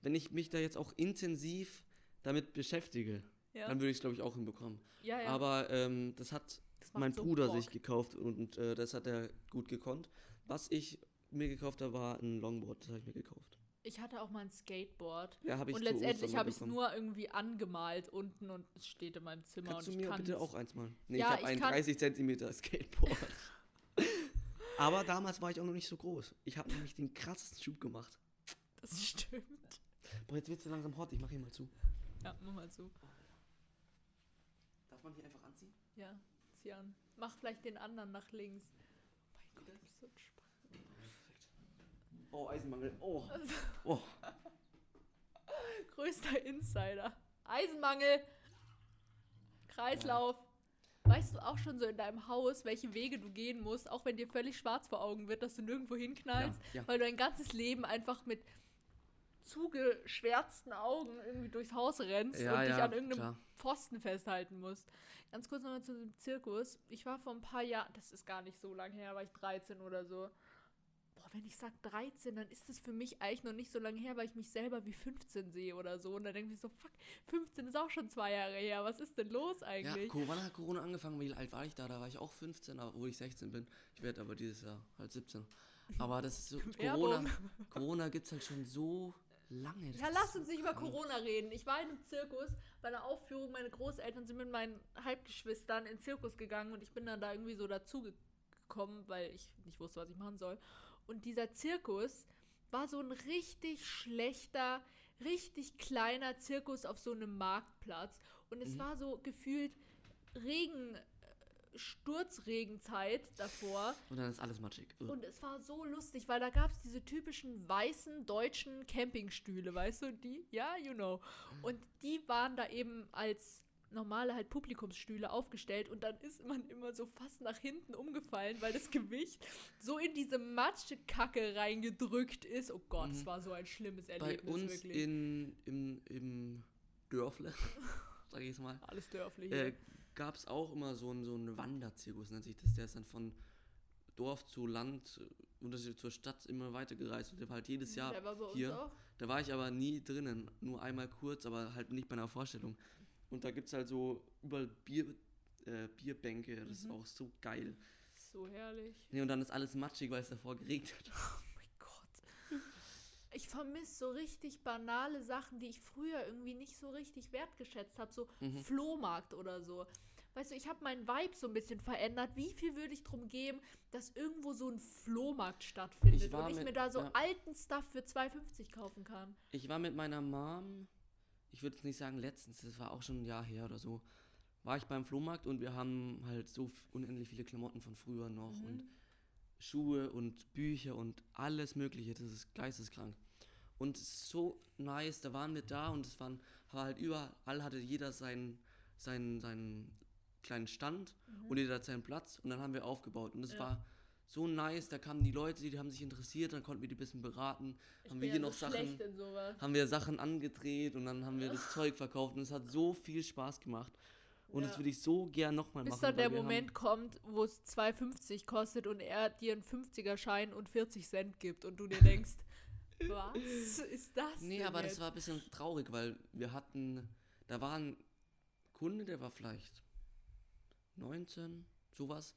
A: wenn ich mich da jetzt auch intensiv damit beschäftige,
B: ja.
A: dann würde ich es, glaube ich, auch hinbekommen.
B: ja, ja.
A: Aber ähm, das hat
B: Das
A: mein
B: so
A: Bruder
B: Bock.
A: sich gekauft und äh, das hat er gut gekonnt. Was ich mir gekauft habe, war ein Longboard. Das habe ich mir gekauft.
B: Ich hatte auch mal ein Skateboard.
A: Ja, habe ich
B: und letztendlich habe ich es nur irgendwie angemalt unten und es steht in meinem Zimmer
A: Kannst du mir bitte auch eins mal? Nee,
B: Ja,
A: ich habe ein
B: kann-
A: 30 Zentimeter Skateboard. <laughs> Aber damals war ich auch noch nicht so groß. Ich habe nämlich den krassesten Schub gemacht.
B: Das stimmt.
A: Boah, jetzt wird's so langsam hot. Ich mache hier mal zu.
B: Ja, mach mal zu.
A: Darf man hier einfach anziehen?
B: Ja, zieh an. Mach vielleicht den anderen nach links. Oh mein Gott, du bist so ein
A: Oh, Eisenmangel. Oh. oh. <laughs>
B: Größter Insider. Eisenmangel. Kreislauf. Weißt du auch schon so in deinem Haus, welche Wege du gehen musst, auch wenn dir völlig schwarz vor Augen wird, dass du nirgendwo hinknallst,
A: Ja, ja.
B: weil du dein ganzes Leben einfach mit zugeschwärzten Augen irgendwie durchs Haus rennst
A: Ja,
B: und dich an irgendeinem
A: klar.
B: Pfosten festhalten musst. Ganz kurz nochmal zu dem Zirkus. Ich war vor ein paar Jahren, das ist gar nicht so lange her, war ich 13 oder so. Wenn ich sage 13, dann ist das für mich eigentlich noch nicht so lange her, weil ich mich selber wie 15 sehe oder so. Und dann denke ich so, fuck, 15 ist auch schon zwei Jahre her. Was ist denn los
A: Ja,
B: eigentlich?
A: Co- wann hat Corona angefangen? Wie alt war ich da? Da war ich auch 15, obwohl ich 16 bin. Ich werde aber dieses Jahr halt 17. Aber das ist so, <laughs> Corona. Corona gibt es halt schon so lange. Das
B: Ja, lass
A: so
B: uns nicht über. Corona reden. Ich war in einem Zirkus bei einer Aufführung. Meine Großeltern sind mit meinen Halbgeschwistern in den Zirkus gegangen und ich bin dann da irgendwie so dazugekommen, weil ich nicht wusste, was ich machen soll. Und dieser Zirkus war so ein richtig schlechter, richtig kleiner Zirkus auf so einem Marktplatz. Und es
A: Mhm.
B: war so gefühlt Regen, äh, Sturzregenzeit davor.
A: Und dann ist alles matschig. Ugh.
B: Und es war so lustig, weil da gab es diese typischen weißen deutschen Campingstühle, weißt du, die? Ja, you know. Und die waren da eben als normale halt Publikumsstühle aufgestellt und dann ist man immer so fast nach hinten umgefallen, weil das Gewicht so in diese Matschekacke reingedrückt ist. Oh Gott, es
A: Mhm.
B: war so ein schlimmes
A: Bei
B: Erlebnis,
A: uns
B: wirklich.
A: in, im, im Dörfle, <laughs> sag ich jetzt mal,
B: Alles dörflich.
A: äh, gab es auch immer so einen so Wanderzirkus, nennt sich das. Der ist dann von Dorf zu Land, äh, Unterschied zur Stadt immer weiter gereist und der war halt jedes Jahr
B: Der war bei
A: hier.
B: auch.
A: Da war ich aber nie drinnen, nur einmal kurz, aber halt nicht bei einer Vorstellung. Und da gibt es halt so überall Bier, äh, Bierbänke, das ist
B: Mhm.
A: auch so geil.
B: So herrlich.
A: Nee, und dann ist alles matschig, weil es davor geregnet hat. <laughs>
B: Oh mein Gott. Ich vermisse so richtig banale Sachen, die ich früher irgendwie nicht so richtig wertgeschätzt habe. So
A: Mhm.
B: Flohmarkt oder so. Weißt du, ich habe meinen Vibe so ein bisschen verändert. Wie viel würde ich drum geben, dass irgendwo so ein Flohmarkt stattfindet
A: Ich
B: und ich
A: mit-
B: mir da so
A: ja.
B: alten Stuff für 2,50 kaufen kann?
A: Ich war mit meiner Mom, ich würde jetzt nicht sagen letztens, das war auch schon ein Jahr her oder so, war ich beim Flohmarkt und wir haben halt so unendlich viele Klamotten von früher noch
B: Mhm.
A: und Schuhe und Bücher und alles mögliche, das ist geisteskrank. Und so nice, da waren wir da und es waren, war halt überall hatte jeder seinen, seinen, seinen kleinen Stand und jeder hat seinen Platz und dann haben wir aufgebaut und es
B: Mhm. Ja.
A: war so nice, da kamen die Leute, die haben sich interessiert, dann konnten wir die ein bisschen beraten,
B: Ich
A: haben wir
B: ja
A: hier
B: so
A: noch Sachen
B: in sowas.
A: haben wir Sachen angedreht und dann haben wir das Zeug verkauft und es hat so viel Spaß gemacht. Und das
B: Ja.
A: würde ich so gern nochmal
B: Bis
A: machen.
B: dann der Moment kommt, wo es 2,50 kostet und er dir einen 50er-Schein und 40 Cent gibt und du dir denkst, <laughs> was ist das?
A: Nee, aber
B: jetzt?
A: das war ein bisschen traurig, weil wir hatten, da war ein Kunde, der war vielleicht 19, sowas.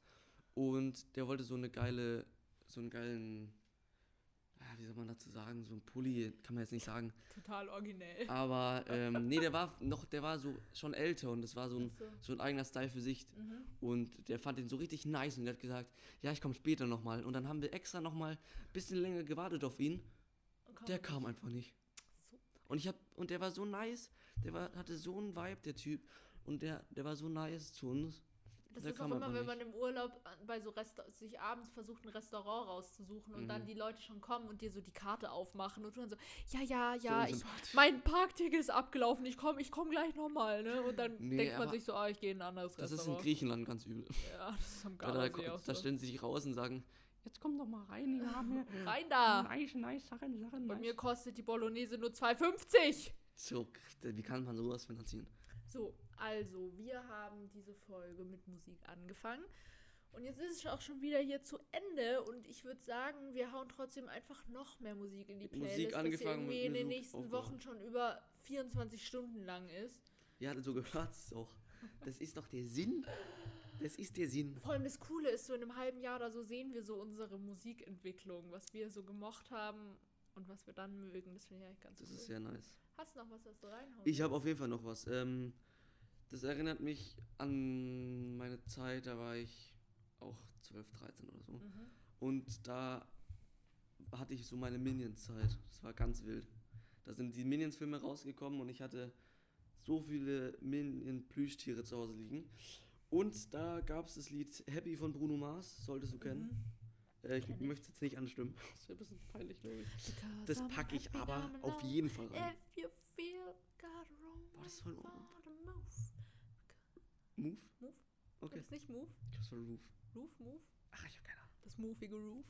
A: Und der wollte so eine geile, so einen geilen, ah, wie soll man dazu sagen, so ein Pulli, kann man jetzt nicht sagen.
B: total originell.
A: Aber ähm, nee, der war noch, der war so schon älter und das war so ein,
B: so.
A: so ein eigener Style für sich.
B: Mhm.
A: Und der fand den so richtig nice und der hat gesagt, ja, ich komme später nochmal. Und dann haben wir extra nochmal ein bisschen länger gewartet auf ihn.
B: Und
A: Der kam einfach nicht.
B: So.
A: Und ich hab, und der war so nice, der war, hatte so einen Vibe, der Typ. Und der, der war so nice zu uns.
B: Das
A: Der
B: ist auch immer, wenn man im Urlaub an- bei so Resta sich abends versucht, ein Restaurant rauszusuchen und
A: Mhm.
B: dann die Leute schon kommen und dir so die Karte aufmachen und du dann so, ja, ja, ja,
A: so
B: ich, mein Parkticket ist abgelaufen, ich komme ich komm gleich nochmal, ne? Und dann <laughs>
A: Nee,
B: denkt man sich so, ah, ich gehe in ein anderes
A: das ist in
B: Restaurant.
A: Griechenland ganz übel. <laughs>
B: ja, das ist am
A: Da, da,
B: Gardasee auch
A: da
B: so.
A: stellen sie sich raus und sagen, jetzt komm doch mal rein, wir haben hier <laughs>
B: Rein da!
A: nice, nice Sachen, Sachen,
B: Bei
A: nice.
B: mir kostet die Bolognese nur 2,50!
A: So, wie kann man sowas finanzieren?
B: So, also, wir haben diese Folge mit Musik angefangen. Und jetzt ist es auch schon wieder hier zu Ende. Und ich würde sagen, wir hauen trotzdem einfach noch mehr Musik in die
A: Musik
B: Playlist,
A: angefangen
B: dass irgendwie in den
A: Musik
B: nächsten
A: aufgehört.
B: Wochen schon über 24 Stunden lang ist.
A: Ja, so gehört es doch. Das ist doch der Sinn. Das ist der Sinn.
B: Vor allem das Coole ist, so in einem halben Jahr oder so sehen wir so unsere Musikentwicklung, was wir so gemocht haben und was wir dann mögen. Das finde ich eigentlich ganz
A: Das
B: cool.
A: ist sehr nice.
B: Hast du noch was, was du reinhauen
A: Ich habe auf jeden Fall noch was. Ähm, das erinnert mich an meine Zeit, da war ich auch 12, 13 oder so.
B: Mhm.
A: Und da hatte ich so meine Minions-Zeit. Das war ganz wild. Da sind die Minions-Filme rausgekommen und ich hatte so viele Minion-Plüschtiere zu Hause liegen. Und da gab es das Lied Happy von Bruno Mars, solltest du kennen.
B: Mhm.
A: Äh, ich
B: Kenn
A: möchte es jetzt nicht anstimmen. Das wäre ein bisschen peinlich, glaube ich.
B: Because
A: Das packe ich aber auf jeden Fall rein. Boah, das ist voll
B: the move.
A: Move? Okay.
B: Ist nicht Move?
A: Ich hab's von Roof.
B: Roof, Move?
A: Ach, ich hab keine Ahnung.
B: Das movige Roof.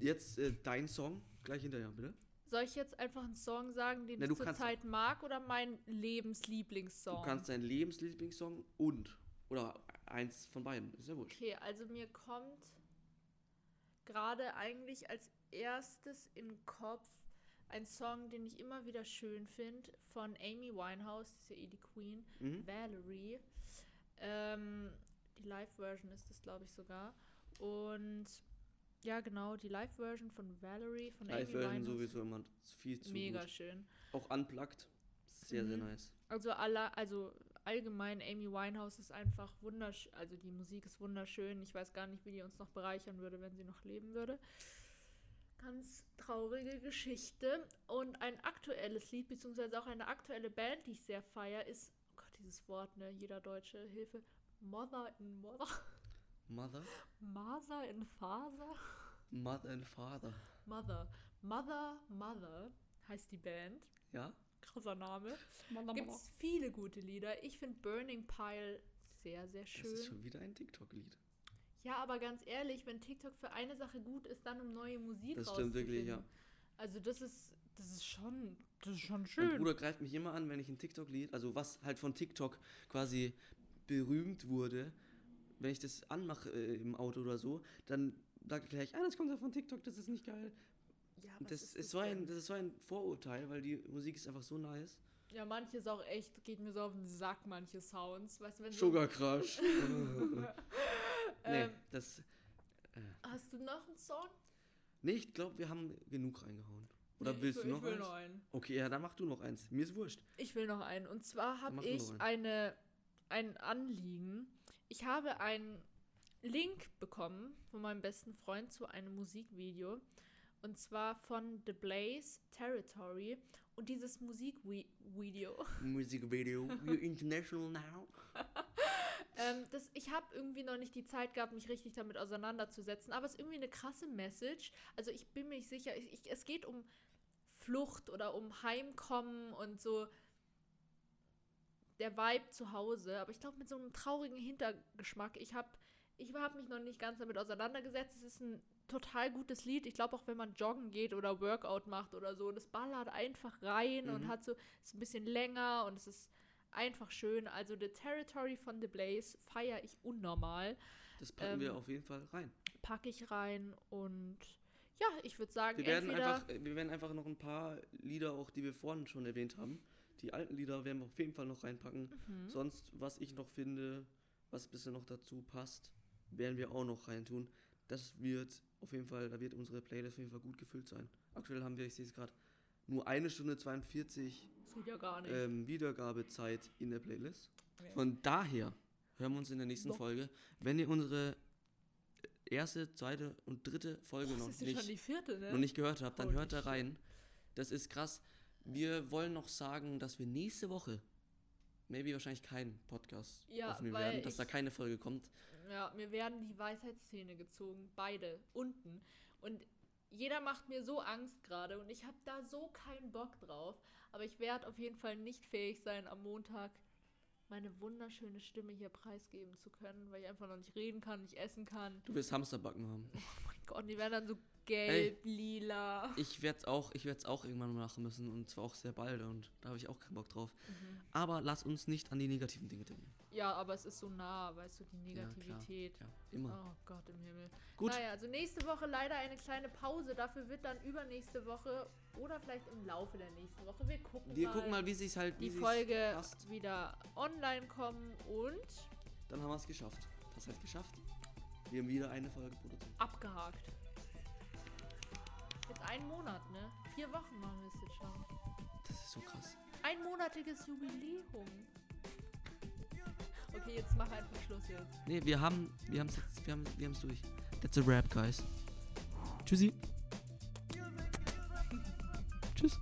A: Jetzt äh, dein Song, gleich hinterher, bitte.
B: Soll ich jetzt einfach einen Song sagen, den
A: Na,
B: ich zurzeit mag oder mein Lebenslieblingssong?
A: Du kannst deinen Lebenslieblingssong und, oder eins von beiden, ist ja wurscht.
B: Okay, also mir kommt gerade eigentlich als erstes in den Kopf ein Song, den ich immer wieder schön finde, von Amy Winehouse, das ist ja eh die Queen,
A: Mhm.
B: Valerie. Ähm, die Live-Version ist das, glaube ich, sogar. Und ja, genau, die Live-Version von Valerie, von Amy
A: Live-Version sowieso immer viel zu
B: Mega
A: gut.
B: schön.
A: Auch unplugged, sehr, sehr
B: Mhm.
A: nice.
B: Also alle, also allgemein Amy Winehouse ist einfach wunderschön, also die Musik ist wunderschön. Ich weiß gar nicht, wie die uns noch bereichern würde, wenn sie noch leben würde. Ganz traurige Geschichte. Und ein aktuelles Lied, beziehungsweise auch eine aktuelle Band, die ich sehr feier, ist, dieses Wort, ne, jeder Deutsche, Hilfe, Mother in Mother,
A: Mother?
B: Mother in Father,
A: Mother and Father.
B: Mother, Mother, Mother heißt die Band.
A: Ja?
B: Krasser Name. Gibt es viele gute Lieder. Ich finde Burning Pile sehr, sehr
A: Das ist
B: schön.
A: schon wieder ein TikTok-Lied.
B: Ja, aber ganz ehrlich, wenn TikTok für eine Sache gut ist, dann um neue Musik
A: Das stimmt wirklich, ja.
B: Also das ist, das ist schon, das ist schon
A: Mein
B: schön.
A: Bruder greift mich immer an, wenn ich ein TikTok-Lied, also was halt von TikTok quasi berühmt wurde, wenn ich das anmache äh, im Auto oder so, dann sagt er gleich, ah, das kommt ja von TikTok, das ist nicht geil.
B: ja, was
A: das ist, so ein, das ist so ein Vorurteil, weil die Musik ist einfach so nice.
B: Ja, manches auch echt, geht mir so auf den Sack, manche Sounds. Weißt du, wenn so,
A: Sugar Crush. <laughs> nee,
B: ähm,
A: das.
B: Hast du noch einen Song?
A: Nee, ich glaube, wir haben genug reingehauen. Oder
B: Nee,
A: willst
B: ich
A: du
B: will,
A: noch
B: ich will
A: eins?
B: noch einen.
A: Okay, ja, dann mach du noch eins. Mir ist wurscht.
B: Ich will noch einen. Und zwar habe ich eine, ein Anliegen. Ich habe einen Link bekommen von meinem besten Freund zu einem Musikvideo. Und zwar von The Blaze Territory. Und dieses <laughs> Musikvideo,
A: Musikvideo. We're international now. <laughs>
B: ähm, das, ich habe irgendwie noch nicht die Zeit gehabt, mich richtig damit auseinanderzusetzen. Aber es ist irgendwie eine krasse Message. Also ich bin mir sicher. Ich, ich, es geht um Flucht oder um Heimkommen und so der Vibe zu Hause, aber ich glaube mit so einem traurigen Hintergeschmack. Ich habe ich hab mich noch nicht ganz damit auseinandergesetzt. Es ist ein total gutes Lied. Ich glaube auch, wenn man joggen geht oder Workout macht oder so, das ballert einfach rein und
A: Mhm.
B: hat so, ist ein bisschen länger und es ist einfach schön. Also The Territory von The Blaze feiere ich unnormal.
A: Das packen wir
B: Ähm,
A: auf jeden Fall rein.
B: Packe ich rein und ja, ich würde sagen,
A: Wir werden, einfach, wir werden einfach noch ein paar Lieder, auch die wir vorhin schon erwähnt haben. Die alten Lieder werden wir auf jeden Fall noch reinpacken.
B: Mhm.
A: Sonst, was ich noch finde, was ein bisschen noch dazu passt, werden wir auch noch reintun. Das wird auf jeden Fall, da wird unsere Playlist auf jeden Fall gut gefüllt sein. Aktuell haben wir, ich sehe es gerade, nur eine Stunde 42
B: das geht ja
A: ähm, Wiedergabezeit in der Playlist. Von daher hören wir uns in der nächsten
B: Doch.
A: Folge. Wenn ihr unsere erste, zweite und dritte Folge
B: Boah,
A: noch
B: das ist ja
A: nicht
B: schon die vierte, ne?
A: noch nicht gehört habt, dann
B: Holy
A: hört da rein. Das ist krass. Wir wollen noch sagen, dass wir nächste Woche maybe wahrscheinlich keinen Podcast
B: Ja,
A: aufnehmen werden, dass da
B: ich-
A: keine Folge kommt.
B: Ja, mir werden die Weisheitszähne gezogen, beide, unten. Und jeder macht mir so Angst gerade und ich habe da so keinen Bock drauf. Aber ich werde auf jeden Fall nicht fähig sein, am Montag meine wunderschöne Stimme hier preisgeben zu können, weil ich einfach noch nicht reden kann, nicht essen kann.
A: Du wirst Hamsterbacken haben.
B: Oh mein Gott, die werden dann so gelb, lila.
A: Ich werde es auch, ich werd's auch irgendwann mal machen müssen und zwar auch sehr bald und da habe ich auch keinen Bock drauf.
B: Mhm.
A: Aber lass uns nicht an die negativen Dinge denken.
B: Ja, aber es ist so nah, weißt du, die
A: Ja.
B: Negativität.
A: Ja, immer.
B: Oh Gott im Himmel.
A: Gut.
B: Naja, also nächste Woche leider eine kleine Pause. Dafür wird dann übernächste Woche oder vielleicht im Laufe der nächsten Woche. Wir gucken
A: Wir
B: mal,
A: gucken mal, wie sich halt wie
B: die Folge
A: passt.
B: wieder online kommen und
A: Dann haben wir es geschafft. Was heißt geschafft? Wir haben wieder eine Folge produziert.
B: abgehakt. Einen Monat, ne? Vier Wochen machen wir es jetzt schon.
A: Das ist so krass.
B: Einmonatiges Jubiläum. Okay, jetzt mach einfach Schluss jetzt.
A: Nee, wir haben, wir haben es jetzt, wir haben, wir haben es durch. That's a rap, guys. Tschüssi. Tschüss.